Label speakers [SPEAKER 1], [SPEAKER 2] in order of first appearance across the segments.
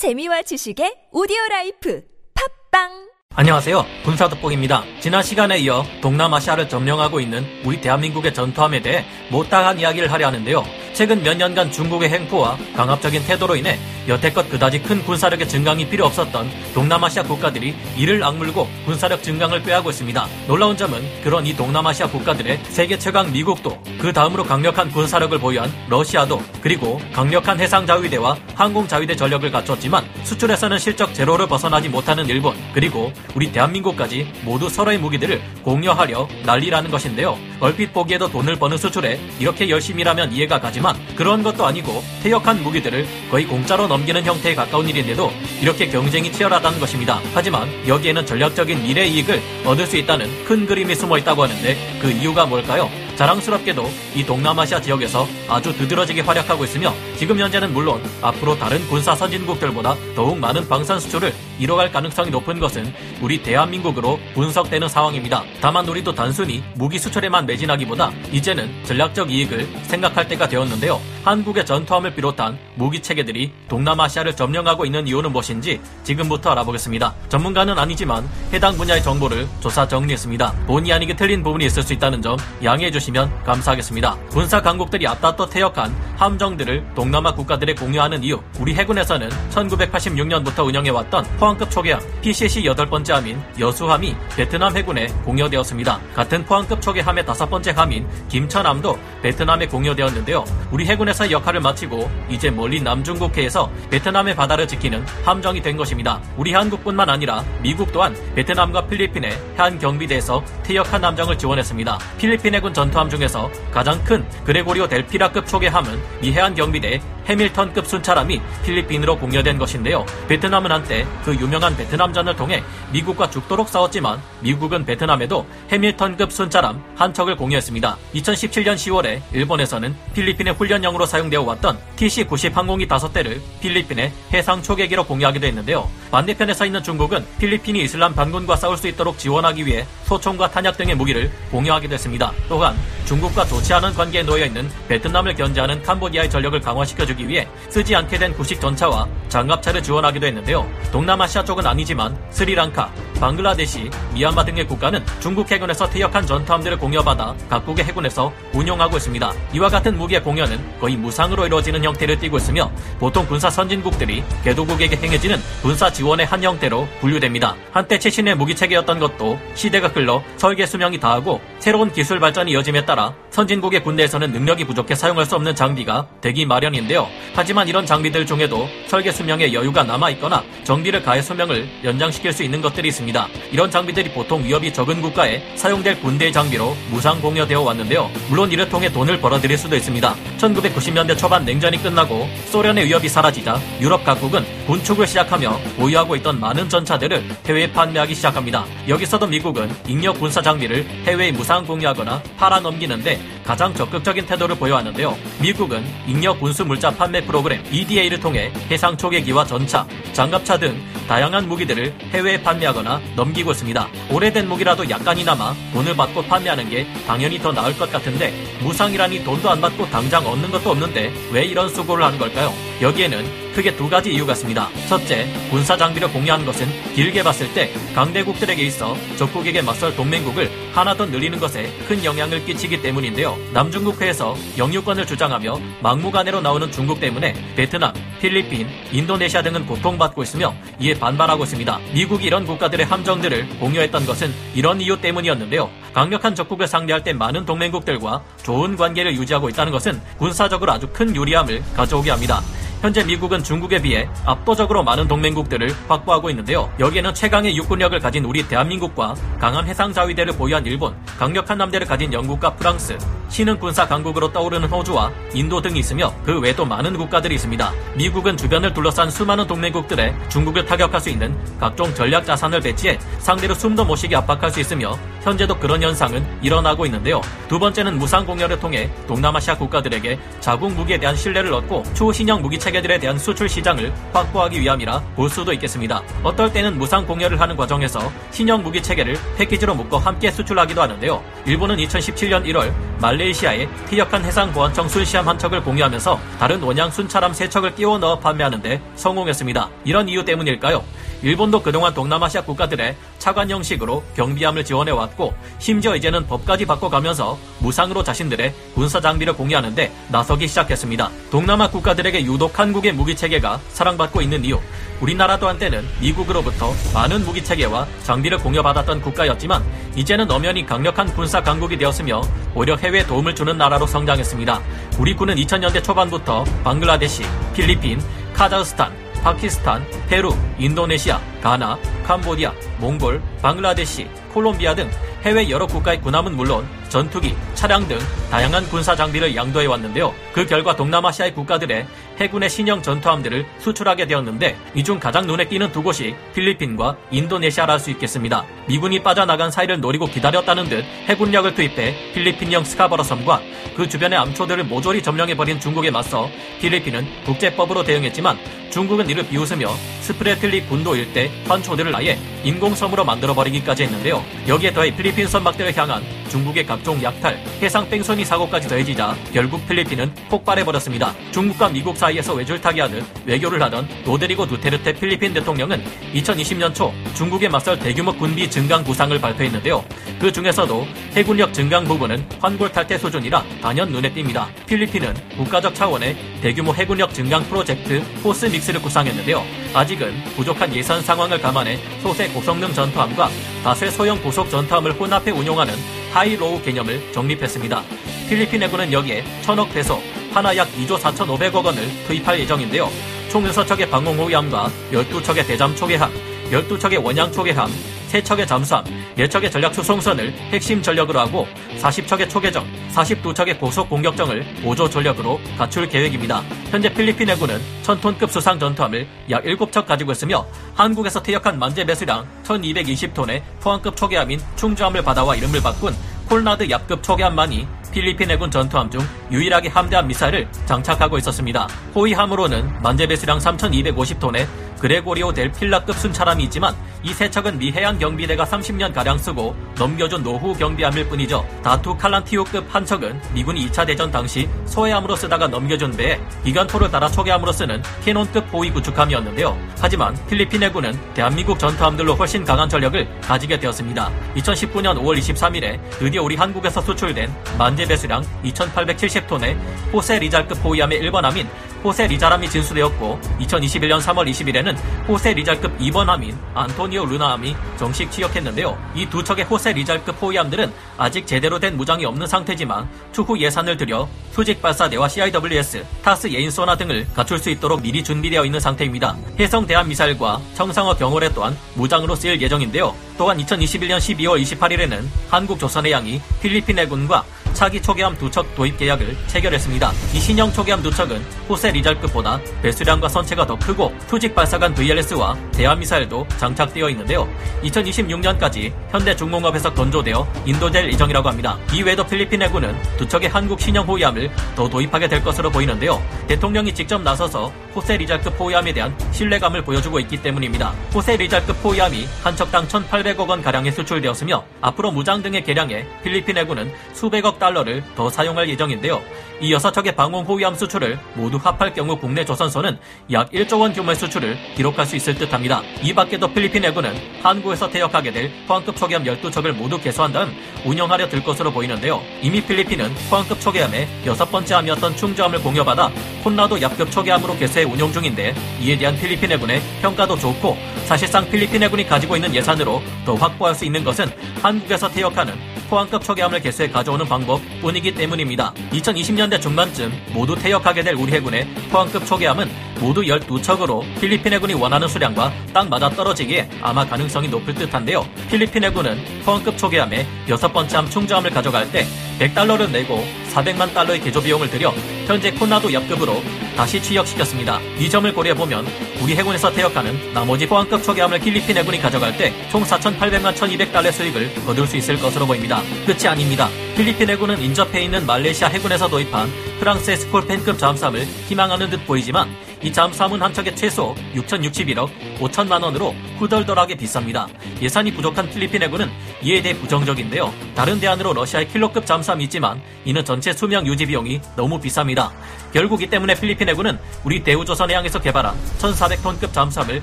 [SPEAKER 1] 재미와 지식의 오디오 라이프. 팟빵
[SPEAKER 2] 안녕하세요. 군사돋보기입니다. 지난 시간에 이어 동남아시아를 점령하고 있는 우리 대한민국의 전투함에 대해 못다한 이야기를 하려 하는데요. 최근 몇 년간 중국의 횡포와 강압적인 태도로 인해 여태껏 그다지 큰 군사력의 증강이 필요 없었던 동남아시아 국가들이 이를 악물고 군사력 증강을 꾀하고 있습니다. 놀라운 점은 그런 이 동남아시아 국가들의 세계 최강 미국도 그 다음으로 강력한 군사력을 보유한 러시아도 그리고 강력한 해상 자위대와 항공 자위대 전력을 갖췄지만 수출에서는 실적 제로를 벗어나지 못하는 일본 그리고 우리 대한민국까지 모두 서로의 무기들을 공여하려 난리라는 것인데요. 얼핏 보기에도 돈을 버는 수출에 이렇게 열심히 일하면 이해가 가지만 그런 것도 아니고 퇴역한 무기들을 거의 공짜로 넘기는 형태에 가까운 일인데도 이렇게 경쟁이 치열하다는 것입니다. 하지만 여기에는 전략적인 미래 이익을 얻을 수 있다는 큰 그림이 숨어 있다고 하는데 그 이유가 뭘까요? 자랑스럽게도 이 동남아시아 지역에서 아주 두드러지게 활약하고 있으며 지금 현재는 물론 앞으로 다른 군사 선진국들보다 더욱 많은 방산 수출을 이뤄갈 가능성이 높은 것은 우리 대한민국으로 분석되는 상황입니다. 다만 우리도 단순히 무기 수출에만 매진하기보다 이제는 전략적 이익을 생각할 때가 되었는데요. 한국의 전투함을 비롯한 무기 체계들이 동남아시아를 점령하고 있는 이유는 무엇인지 지금부터 알아보겠습니다. 전문가는 아니지만 해당 분야의 정보를 조사 정리했습니다. 본의 아니게 틀린 부분이 있을 수 있다는 점 양해해 주시면 감사하겠습니다. 군사 강국들이 앞다퉈 퇴역한 함정들을 동남아 국가들에 공유하는 이유 우리 해군에서는 1986년부터 운영해왔던 포항급 초계함 PCC 여덟 번째 함인 여수함이 베트남 해군에 공여되었습니다. 같은 포항급 초계함의 다섯 번째 함인 김천함도 베트남에 공여되었는데요. 우리 해군에서 역할을 마치고 이제 멀리 남중국해에서 베트남의 바다를 지키는 함정이 된 것입니다. 우리 한국뿐만 아니라 미국 또한 베트남과 필리핀의 해안 경비대에서 퇴역한 함정을 지원했습니다. 필리핀 해군 전투 함 중에서 가장 큰 그레고리오 델피라급 초계함은 미 해안 경비대 해밀턴급 순찰함이 필리핀으로 공여된 것인데요. 베트남은 한때 그 유명한 베트남전을 통해 미국과 죽도록 싸웠지만 미국은 베트남에도 해밀턴급 순찰함 한 척을 공유했습니다. 2017년 10월에 일본에서는 필리핀의 훈련용으로 사용되어 왔던 TC-90 항공기 5대를 필리핀의 해상 초계기로 공유하기도 했는데요. 반대편에 서 있는 중국은 필리핀이 이슬람 반군과 싸울 수 있도록 지원하기 위해 소총과 탄약 등의 무기를 공유하기도 했습니다. 또한 중국과 좋지 않은 관계에 놓여 있는 베트남을 견제하는 캄보디아의 전력을 강화시켜주기 위해 쓰지 않게 된 구식 전차와 장갑차를 지원하기도 했는데요. 동남아시아 쪽은 아니지만 스리랑카, 방글라데시, 미얀마 등의 국가는 중국 해군에서 퇴역한 전투함들을 공여받아 각국의 해군에서 운용하고 있습니다. 이와 같은 무기의 공여는 거의 무상으로 이루어지는 형태를 띠고 있으며 보통 군사 선진국들이 개도국에게 행해지는 군사 지원의 한 형태로 분류됩니다. 한때 최신의 무기 체계였던 것도 시대가 흘러 설계 수명이 다하고 새로운 기술 발전이 이어짐에 따라 선진국의 군대에서는 능력이 부족해 사용할 수 없는 장비가 되기 마련인데요. 하지만 이런 장비들 중에도 설계 수명에 여유가 남아있거나 정비를 가해 수명을 연장시킬 수 있는 것들이 있습니다. 이런 장비들이 보통 위협이 적은 국가에 사용될 군대의 장비로 무상 공여되어 왔는데요. 물론 이를 통해 돈을 벌어들일 수도 있습니다. 1990년대 초반 냉전이 끝나고 소련의 위협이 사라지자 유럽 각국은 군축을 시작하며 보유하고 있던 많은 전차들을 해외에 판매하기 시작합니다. 여기서도 미국은 잉여 군사 장비를 해외에 무상 공유하거나 팔아 넘기는데 가장 적극적인 태도를 보여왔는데요. 미국은 잉여 군수 물자 판매 프로그램 EDA를 통해 해상 초계기와 전차, 장갑차 등 다양한 무기들을 해외에 판매하거나 넘기고 있습니다. 오래된 무기라도 약간이나마 돈을 받고 판매하는 게 당연히 더 나을 것 같은데 무상이라니 돈도 안 받고 당장 얻는 것도 없는데 왜 이런 수고를 하는 걸까요? 여기에는 크게 두 가지 이유가 있습니다. 첫째, 군사 장비를 공유하는 것은 길게 봤을 때 강대국들에게 있어 적국에게 맞설 동맹국을 하나 더 늘리는 것에 큰 영향을 끼치기 때문인데요. 남중국해에서 영유권을 주장하며 막무가내로 나오는 중국 때문에 베트남, 필리핀, 인도네시아 등은 고통받고 있으며 이에 반발하고 있습니다. 미국이 이런 국가들의 함정들을 공유했던 것은 이런 이유 때문이었는데요. 강력한 적국을 상대할 때 많은 동맹국들과 좋은 관계를 유지하고 있다는 것은 군사적으로 아주 큰 유리함을 가져오게 합니다. 현재 미국은 중국에 비해 압도적으로 많은 동맹국들을 확보하고 있는데요. 여기에는 최강의 육군력을 가진 우리 대한민국과 강한 해상 자위대를 보유한 일본, 강력한 남대를 가진 영국과 프랑스, 신흥 군사 강국으로 떠오르는 호주와 인도 등이 있으며 그 외에도 많은 국가들이 있습니다. 미국은 주변을 둘러싼 수많은 동맹국들에 중국을 타격할 수 있는 각종 전략 자산을 배치해 상대로 숨도 못 쉬게 압박할 수 있으며 현재도 그런 현상은 일어나고 있는데요. 두 번째는 무상 공여를 통해 동남아시아 국가들에게 자국 무기에 대한 신뢰를 얻고 초신형 무기 체계들에 대한 수출 시장을 확보하기 위함이라 볼 수도 있겠습니다. 어떨 때는 무상 공여를 하는 과정에서 신형 무기 체계를 패키지로 묶어 함께 수출하기도 하는데요. 일본은 2017년 1월 말레이시아에 피력한 해상보안청 순시함 한 척을 공유하면서 다른 원양 순차람 세 척을 끼워 넣어 판매하는데 성공했습니다. 이런 이유 때문일까요? 일본도 그동안 동남아시아 국가들의 차관 형식으로 경비함을 지원해 왔고 심지어 이제는 법까지 바꿔가면서 무상으로 자신들의 군사 장비를 공유하는데 나서기 시작했습니다. 동남아 국가들에게 유독 한국의 무기 체계가 사랑받고 있는 이유. 우리나라도 한때는 미국으로부터 많은 무기 체계와 장비를 공여받았던 국가였지만 이제는 엄연히 강력한 군사 강국이 되었으며 오히려 해외 도움을 주는 나라로 성장했습니다. 우리 군은 2000년대 초반부터 방글라데시, 필리핀, 카자흐스탄, 파키스탄, 페루, 인도네시아, 가나, 캄보디아, 몽골, 방글라데시, 콜롬비아 등 해외 여러 국가의 군함은 물론 전투기, 차량 등 다양한 군사 장비를 양도해 왔는데요. 그 결과 동남아시아의 국가들의 해군의 신형 전투함들을 수출하게 되었는데 이 중 가장 눈에 띄는 두 곳이 필리핀과 인도네시아라 할 수 있겠습니다. 미군이 빠져나간 사이를 노리고 기다렸다는 듯 해군력을 투입해 필리핀령 스카버러 섬과 그 주변의 암초들을 모조리 점령해버린 중국에 맞서 필리핀은 국제법으로 대응했지만 중국은 이를 비웃으며 스프레틀리 군도 일대 환초들을 아예 인공섬으로 만들어버리기까지 했는데요. 여기에 더해 필리핀 선박들을 향한 중국의 각종 약탈, 해상 뺑소니 사고까지 더해지자 결국 필리핀은 폭발해버렸습니다. 중국과 미국 사이에서 외줄타기 하듯 외교를 하던 로데리고 두테르테 필리핀 대통령은 2020년 초 중국에 맞설 대규모 군비 증강 구상을 발표했는데요. 그 중에서도 해군력 증강 부분은 환골탈태 수준이라 단연 눈에 띕니다. 필리핀은 국가적 차원의 대규모 해군력 증강 프로젝트 Force Mix를 구상했는데요. 아직은 부족한 예산 상황을 감안해 소수 고성능 전투함과 다수의 소형 고속 전투함을 혼합해 운용하는 high-low 개념을 정립했습니다. 필리핀 해군은 여기에 천억 페소, 한화 약 2조 4,500억 원을 투입할 예정인데요. 총 6척의 방공호위함과 12척의 대잠 초계함, 12척의 원양 초계함, 3척의 잠수함, 4척의 전략 수송선을 핵심 전력으로 하고 40척의 초계정, 42척의 고속 공격정을 보조 전력으로 갖출 계획입니다. 현재 필리핀 해군은 1000톤급 수상 전투함을 약 7척 가지고 있으며 한국에서 퇴역한 만재 배수량 1220톤의 포항급 초계함인 충주함을 받아와 이름을 바꾼 콜나드 얍급 초계함만이 필리핀 해군 전투함 중 유일하게 함대함 미사일을 장착하고 있었습니다. 호위함으로는 만재 배수량 3,250톤의 그레고리오 델 필라급 순찰함이 있지만 이 세 척은 미 해양 경비대가 30년 가량 쓰고 넘겨준 노후 경비함일 뿐이죠. 다투 칼란티아오급 한 척은 미군이 2차 대전 당시 소해함으로 쓰다가 넘겨준 배에 기관포를 달아 초계함으로 쓰는 캐논급 호위 구축함이었는데요. 하지만 필리핀 해군은 대한민국 전투함들로 훨씬 강한 전력을 가지게 되었습니다. 2019년 5월 23일에 드디어 우리 한국에서 수출된 만재 배수량 2,870톤의 호세 리잘급 호위함의 1번함인 호세 리잘함이 진수되었고 2021년 3월 20일에는 호세 리잘급 2번함인 안토니오 루나함이 정식 취역했는데요. 이 두 척의 호세 리잘급 호위함들은 아직 제대로 된 무장이 없는 상태지만 추후 예산을 들여 수직 발사대와 CIWS, TASS 예인 소나 등을 갖출 수 있도록 미리 준비되어 있는 상태입니다. 해성 대함 미사일과 청상어 경어뢰 또한 무장으로 쓰일 예정인데요. 또한 2021년 12월 28일에는 한국 조선해양이 필리핀 해군과 차기 초계함 두 척 도입 계약을 체결했습니다. 이 신형 초계함 두 척은 호세 리잘급보다 배수량과 선체가 더 크고 수직 발사관 VLS와 대함미사일도 장착되어 있는데요. 2026년까지 현대중공업에서 건조되어 인도될 예정이라고 합니다. 이외에도 필리핀 해군은 두 척의 한국 신형 호위함을 더 도입하게 될 것으로 보이는데요. 대통령이 직접 나서서 호세 리잘급 호위함에 대한 신뢰감을 보여주고 있기 때문입니다. 호세 리잘급 호위함이 한 척당 1,800억 원 가량에 수출되었으며 앞으로 무장 등의 개량에 필리핀 해군은 수백억 달러를 더 사용할 예정인데요. 이 6척의 방공 호위함 수출을 모두 합할 경우 국내 조선소는 약 1조 원 규모의 수출을 기록할 수 있을 듯합니다. 이 밖에도 필리핀 해군은 한국에서 퇴역하게 될 포항급 초계함 12척을 모두 개소한 다음 운영하려 들 것으로 보이는데요. 이미 필리핀은 포항급 초계함의 여섯 번째 함이었던 충주함을 공여받아 콘라도 얍급 초계함으로 개소해 운용 중인데 이에 대한 필리핀 해군의 평가도 좋고 사실상 필리핀 해군이 가지고 있는 예산으로 더 확보할 수 있는 것은 한국에서 퇴역하는 포항급 초계함을 개수해 가져오는 방법뿐이기 때문입니다. 2020년대 중반쯤 모두 퇴역하게 될 우리 해군의 포항급 초계함은 모두 12척으로 필리핀 해군이 원하는 수량과 딱 맞아 떨어지기에 아마 가능성이 높을 듯한데요. 필리핀 해군은 포항급 초계함의 여섯 번째 함 충주함을 가져갈 때 100달러를 내고 400만 달러의 개조 비용을 들여 현재 콘나도 약급으로 다시 취역시켰습니다. 이 점을 고려해보면 우리 해군에서 퇴역하는 나머지 포항급 초계함을 필리핀 해군이 가져갈 때 총 4,800만 1,200달러 수익을 거둘 수 있을 것으로 보입니다. 끝이 아닙니다. 필리핀 해군은 인접해 있는 말레이시아 해군에서 도입한 프랑스의 스콜펜급 잠수함을 희망하는 듯 보이지만 이 잠수함은 한 척에 최소 6,061억 5천만 원으로 후덜덜하게 비쌉니다. 예산이 부족한 필리핀 해군은 이에 대해 부정적인데요. 다른 대안으로 러시아의 킬로급 잠수함이 있지만 이는 전체 수명 유지 비용이 너무 비쌉니다. 결국 이 때문에 필리핀 해군은 우리 대우조선 해양에서 개발한 1,400톤급 잠수함을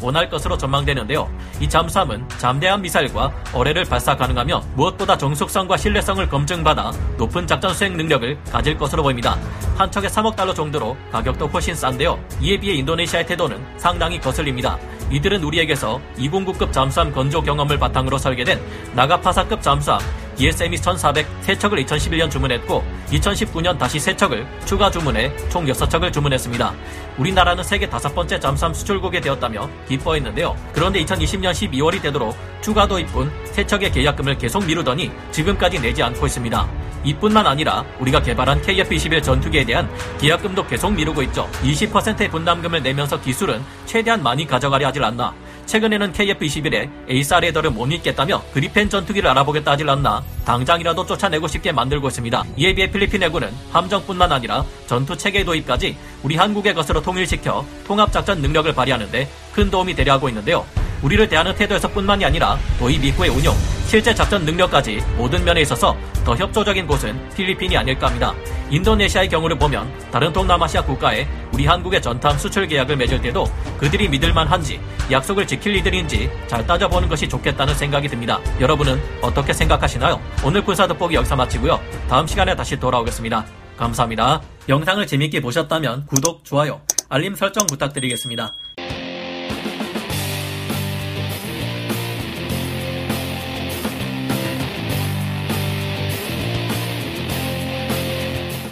[SPEAKER 2] 원할 것으로 전망되는데요. 이 잠수함은 잠대한 미사일과 어뢰를 발사 가능하며 무엇보다 정숙성과 신뢰성을 검증받아 높은 작전 수행 능력을 가질 것으로 보입니다. 한 척에 3억 달러 정도로 가격도 훨씬 싼데요. 이에 비해 인도네시아의 태도는 상당히 거슬립니다. 이들은 우리에게서 209급 잠수함 건조 경험을 바탕으로 설계된 나가파사급 잠수함 DSM이 1400 3척을 2011년 주문했고 2019년 다시 3척을 추가 주문해 총 6척을 주문했습니다. 우리나라는 세계 다섯 번째 잠수함 수출국이 되었다며 기뻐했는데요. 그런데 2020년 12월이 되도록 추가 도입분 3척의 계약금을 계속 미루더니 지금까지 내지 않고 있습니다. 이뿐만 아니라 우리가 개발한 KF-21 전투기에 대한 계약금도 계속 미루고 있죠. 20%의 분담금을 내면서 기술은 최대한 많이 가져가려 하질 않나. 최근에는 KF-21에 AESA 레이더를 못 믿겠다며 그리펜 전투기를 알아보겠다 하질 않나 당장이라도 쫓아내고 싶게 만들고 있습니다. 이에 비해 필리핀 해군은 함정뿐만 아니라 전투 체계 도입까지 우리 한국의 것으로 통일시켜 통합작전 능력을 발휘하는데 큰 도움이 되려 하고 있는데요. 우리를 대하는 태도에서뿐만이 아니라 도입 이후의 운용, 실제 작전 능력까지 모든 면에 있어서 더 협조적인 곳은 필리핀이 아닐까 합니다. 인도네시아의 경우를 보면 다른 동남아시아 국가에 우리 한국의 전탐 수출 계약을 맺을 때도 그들이 믿을만한지 약속을 지킬 이들인지 잘 따져보는 것이 좋겠다는 생각이 듭니다. 여러분은 어떻게 생각하시나요? 오늘 군사 돋보기 여기서 마치고요. 다음 시간에 다시 돌아오겠습니다. 감사합니다. 영상을 재밌게 보셨다면 구독, 좋아요, 알림 설정 부탁드리겠습니다.